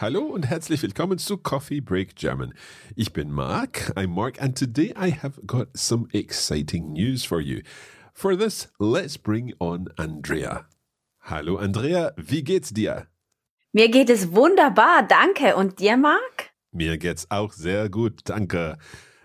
Hallo und herzlich willkommen zu Coffee Break German. Ich bin Mark, I'm Mark, and today I have got some exciting news for you. For this, let's bring on Andrea. Hallo Andrea, wie geht's dir? Mir geht es wunderbar, danke. Und dir, Mark? Mir geht's auch sehr gut, danke.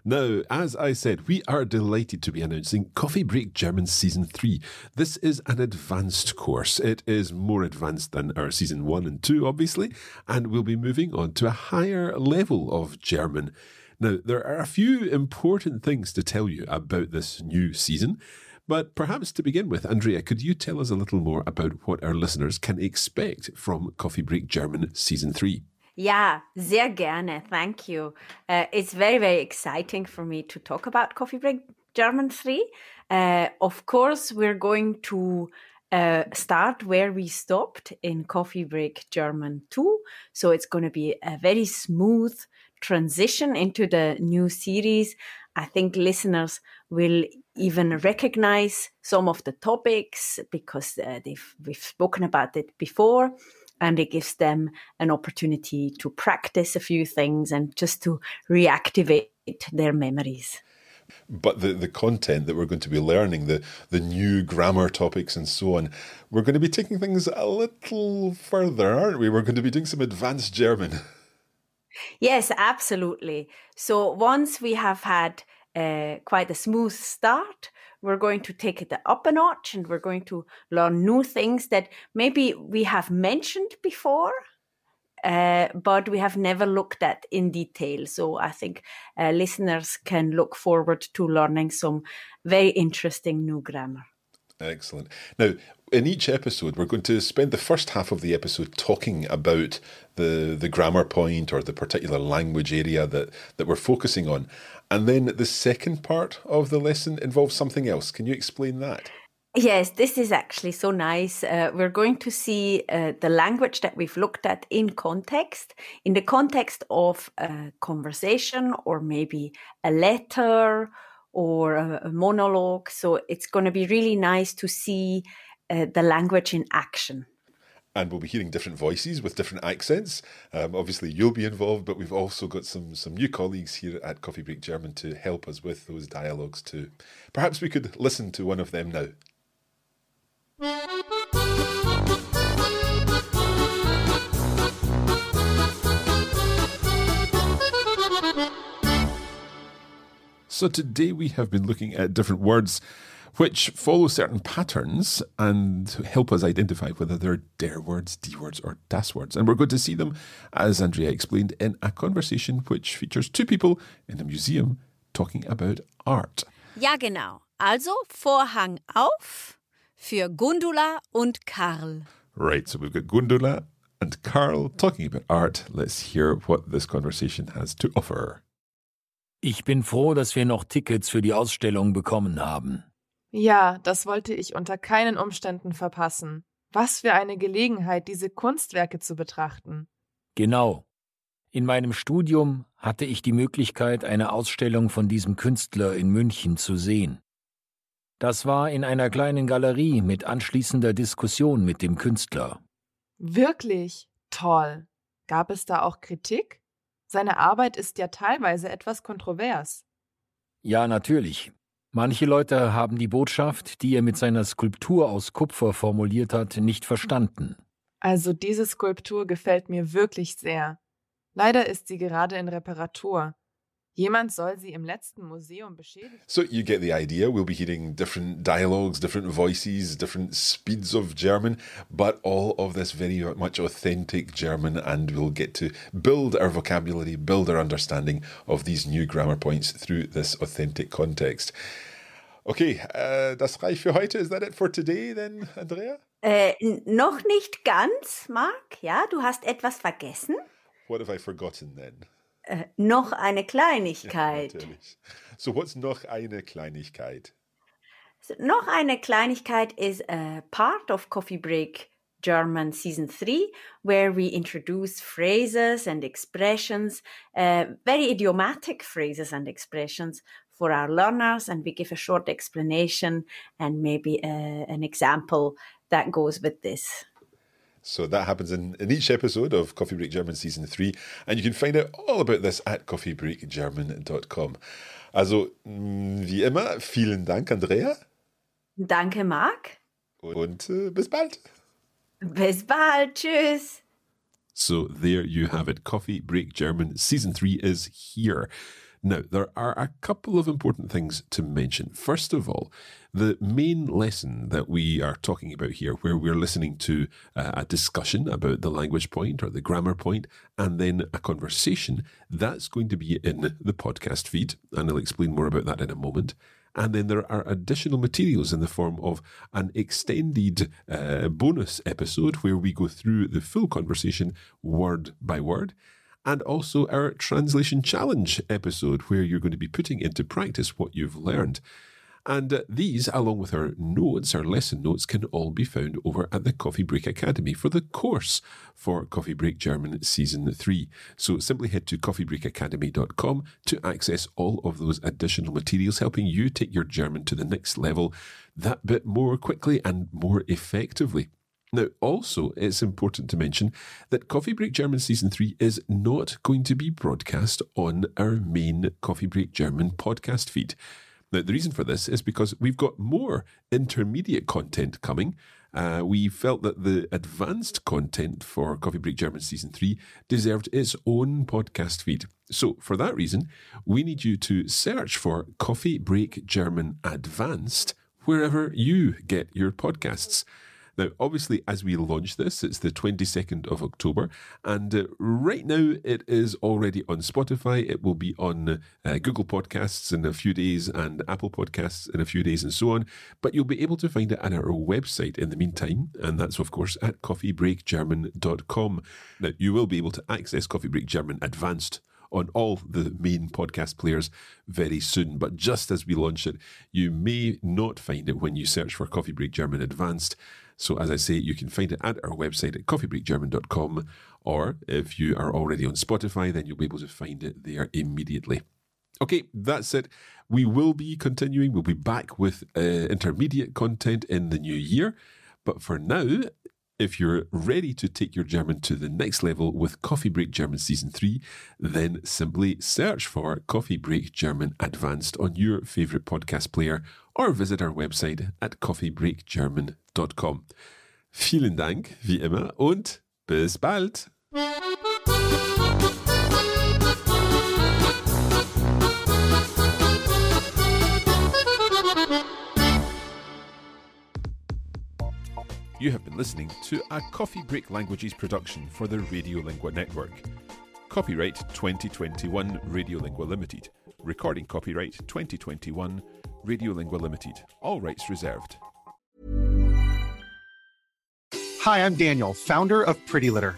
Now, as I said, we are delighted to be announcing Coffee Break German Season 3. This is an advanced course. It is more advanced than our Season 1 and 2, obviously, and we'll be moving on to a higher level of German. Now, there are a few important things to tell you about this new season. But perhaps to begin with, Andrea, could you tell us a little more about what our listeners can expect from Coffee Break German Season 3? Ja, sehr gerne. Thank you. Uh, it's very, very exciting for me to talk about Coffee Break German 3. Uh, of course, we're going to uh, start where we stopped in Coffee Break German 2. So it's going to be a very smooth transition into the new series. I think listeners will even recognize some of the topics because uh, we've spoken about it before and it gives them an opportunity to practice a few things and just to reactivate their memories. But the, the content that we're going to be learning, the, the new grammar topics and so on, we're going to be taking things a little further, aren't we? We're going to be doing some advanced German. Yes, absolutely. So once we have had uh, quite a smooth start, we're going to take it up a notch and we're going to learn new things that maybe we have mentioned before. Uh, but we have never looked at in detail. So I think uh, listeners can look forward to learning some very interesting new grammar. Excellent. Now, in each episode, we're going to spend the first half of the episode talking about the the grammar point or the particular language area that that we're focusing on, and then the second part of the lesson involves something else. Can you explain that? Yes, this is actually so nice. Uh, we're going to see uh, the language that we've looked at in context, in the context of a conversation or maybe a letter or a, a monologue. So it's going to be really nice to see uh, the language in action and we'll be hearing different voices with different accents. Um, obviously, you'll be involved, but we've also got some some new colleagues here at Coffee Break German to help us with those dialogues too. Perhaps we could listen to one of them now. So today we have been looking at different words which follow certain patterns and help us identify whether they're der words, die words, or das words. And we're going to see them, as Andrea explained, in a conversation which features two people in a museum talking about art. Ja, genau. Also Vorhang auf für Gundula und Karl. Right, so we've got Gundula and Karl talking about art. Let's hear what this conversation has to offer. Ich bin froh, dass wir noch Tickets für die Ausstellung bekommen haben. Ja, das wollte ich unter keinen Umständen verpassen. Was für eine Gelegenheit, diese Kunstwerke zu betrachten. Genau. In meinem Studium hatte ich die Möglichkeit, eine Ausstellung von diesem Künstler in München zu sehen. Das war in einer kleinen Galerie mit anschließender Diskussion mit dem Künstler. Wirklich toll. Gab es da auch Kritik? Seine Arbeit ist ja teilweise etwas kontrovers. Ja, natürlich. Manche Leute haben die Botschaft, die er mit seiner Skulptur aus Kupfer formuliert hat, nicht verstanden. Also diese Skulptur gefällt mir wirklich sehr. Leider ist sie gerade in Reparatur. Jemand soll sie im letzten Museum beschädigen. So you get the idea. We'll be hearing different dialogues, different voices, different speeds of German, but all of this very much authentic German, and we'll get to build our vocabulary, build our understanding of these new grammar points through this authentic context. Okay, uh, das reicht für heute. Is that it for today then, Andrea? Äh, noch nicht ganz, Mark. Ja, du hast etwas vergessen. What have I forgotten then? Äh, noch eine Kleinigkeit. Ja. So, what's noch eine Kleinigkeit? So, noch eine Kleinigkeit is a part of Coffee Break German Season 3, where we introduce phrases and expressions, uh, very idiomatic phrases and expressions for our learners, and we give a short explanation and maybe uh, an example that goes with this. So that happens in, in each episode of Coffee Break German Season 3. And you can find out all about this at coffeebreakgerman.com. Also, mm, wie immer, vielen Dank, Andrea. Danke, Mark. Und äh, bis bald. Bis bald. Tschüss. So there you have it. Coffee Break German Season 3 is here. Now, there are a couple of important things to mention. First of all, the main lesson that we are talking about here, where we're listening to uh, a discussion about the language point or the grammar point, and then a conversation, that's going to be in the podcast feed. And I'll explain more about that in a moment. And then there are additional materials in the form of an extended uh, bonus episode where we go through the full conversation word by word and also our Translation Challenge episode, where you're going to be putting into practice what you've learned. And uh, these, along with our notes, our lesson notes, can all be found over at the Coffee Break Academy for the course for Coffee Break German Season 3. So simply head to coffeebreakacademy.com to access all of those additional materials, helping you take your German to the next level that bit more quickly and more effectively. Now, also, it's important to mention that Coffee Break German Season 3 is not going to be broadcast on our main Coffee Break German podcast feed. Now, the reason for this is because we've got more intermediate content coming. Uh, we felt that the advanced content for Coffee Break German Season 3 deserved its own podcast feed. So, for that reason, we need you to search for Coffee Break German Advanced wherever you get your podcasts. Now, obviously, as we launch this, it's the 22nd of October, and uh, right now it is already on Spotify. It will be on uh, Google Podcasts in a few days and Apple Podcasts in a few days, and so on. But you'll be able to find it on our website in the meantime, and that's, of course, at coffeebreakgerman.com. Now, you will be able to access Coffee Break German Advanced on all the main podcast players very soon. But just as we launch it, you may not find it when you search for Coffee Break German Advanced. So, as I say, you can find it at our website at coffeebreakgerman.com, or if you are already on Spotify, then you'll be able to find it there immediately. Okay, that's it. We will be continuing. We'll be back with uh, intermediate content in the new year. But for now, if you're ready to take your German to the next level with Coffee Break German Season 3, then simply search for Coffee Break German Advanced on your favourite podcast player or visit our website at coffeebreakgerman.com. Vielen Dank, wie immer, und bis bald! You have been listening to a Coffee Break Languages production for the Radiolingua Network. Copyright 2021 Radiolingua Limited. Recording copyright 2021 Radiolingua Limited. All rights reserved. Hi, I'm Daniel, founder of Pretty Litter.